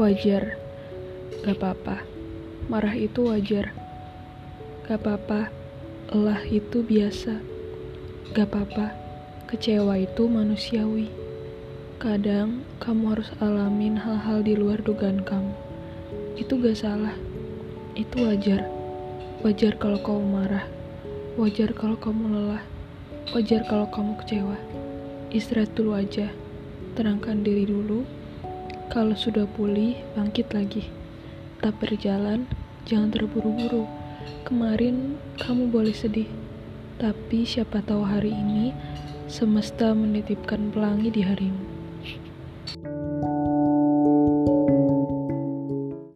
Wajar, gak apa-apa. Marah itu wajar. Gak apa-apa, lelah itu biasa. Gak apa-apa, kecewa itu manusiawi. Kadang kamu harus alamin hal-hal di luar dugaan kamu. Itu gak salah. Itu wajar. Wajar kalau kamu marah. Wajar kalau kamu lelah. Wajar kalau kamu kecewa. Istirahat dulu aja. Tenangkan diri dulu. Kalau sudah pulih, bangkit lagi. Tak berjalan, jangan terburu-buru. Kemarin kamu boleh sedih, tapi siapa tahu hari ini semesta menitipkan pelangi di harimu.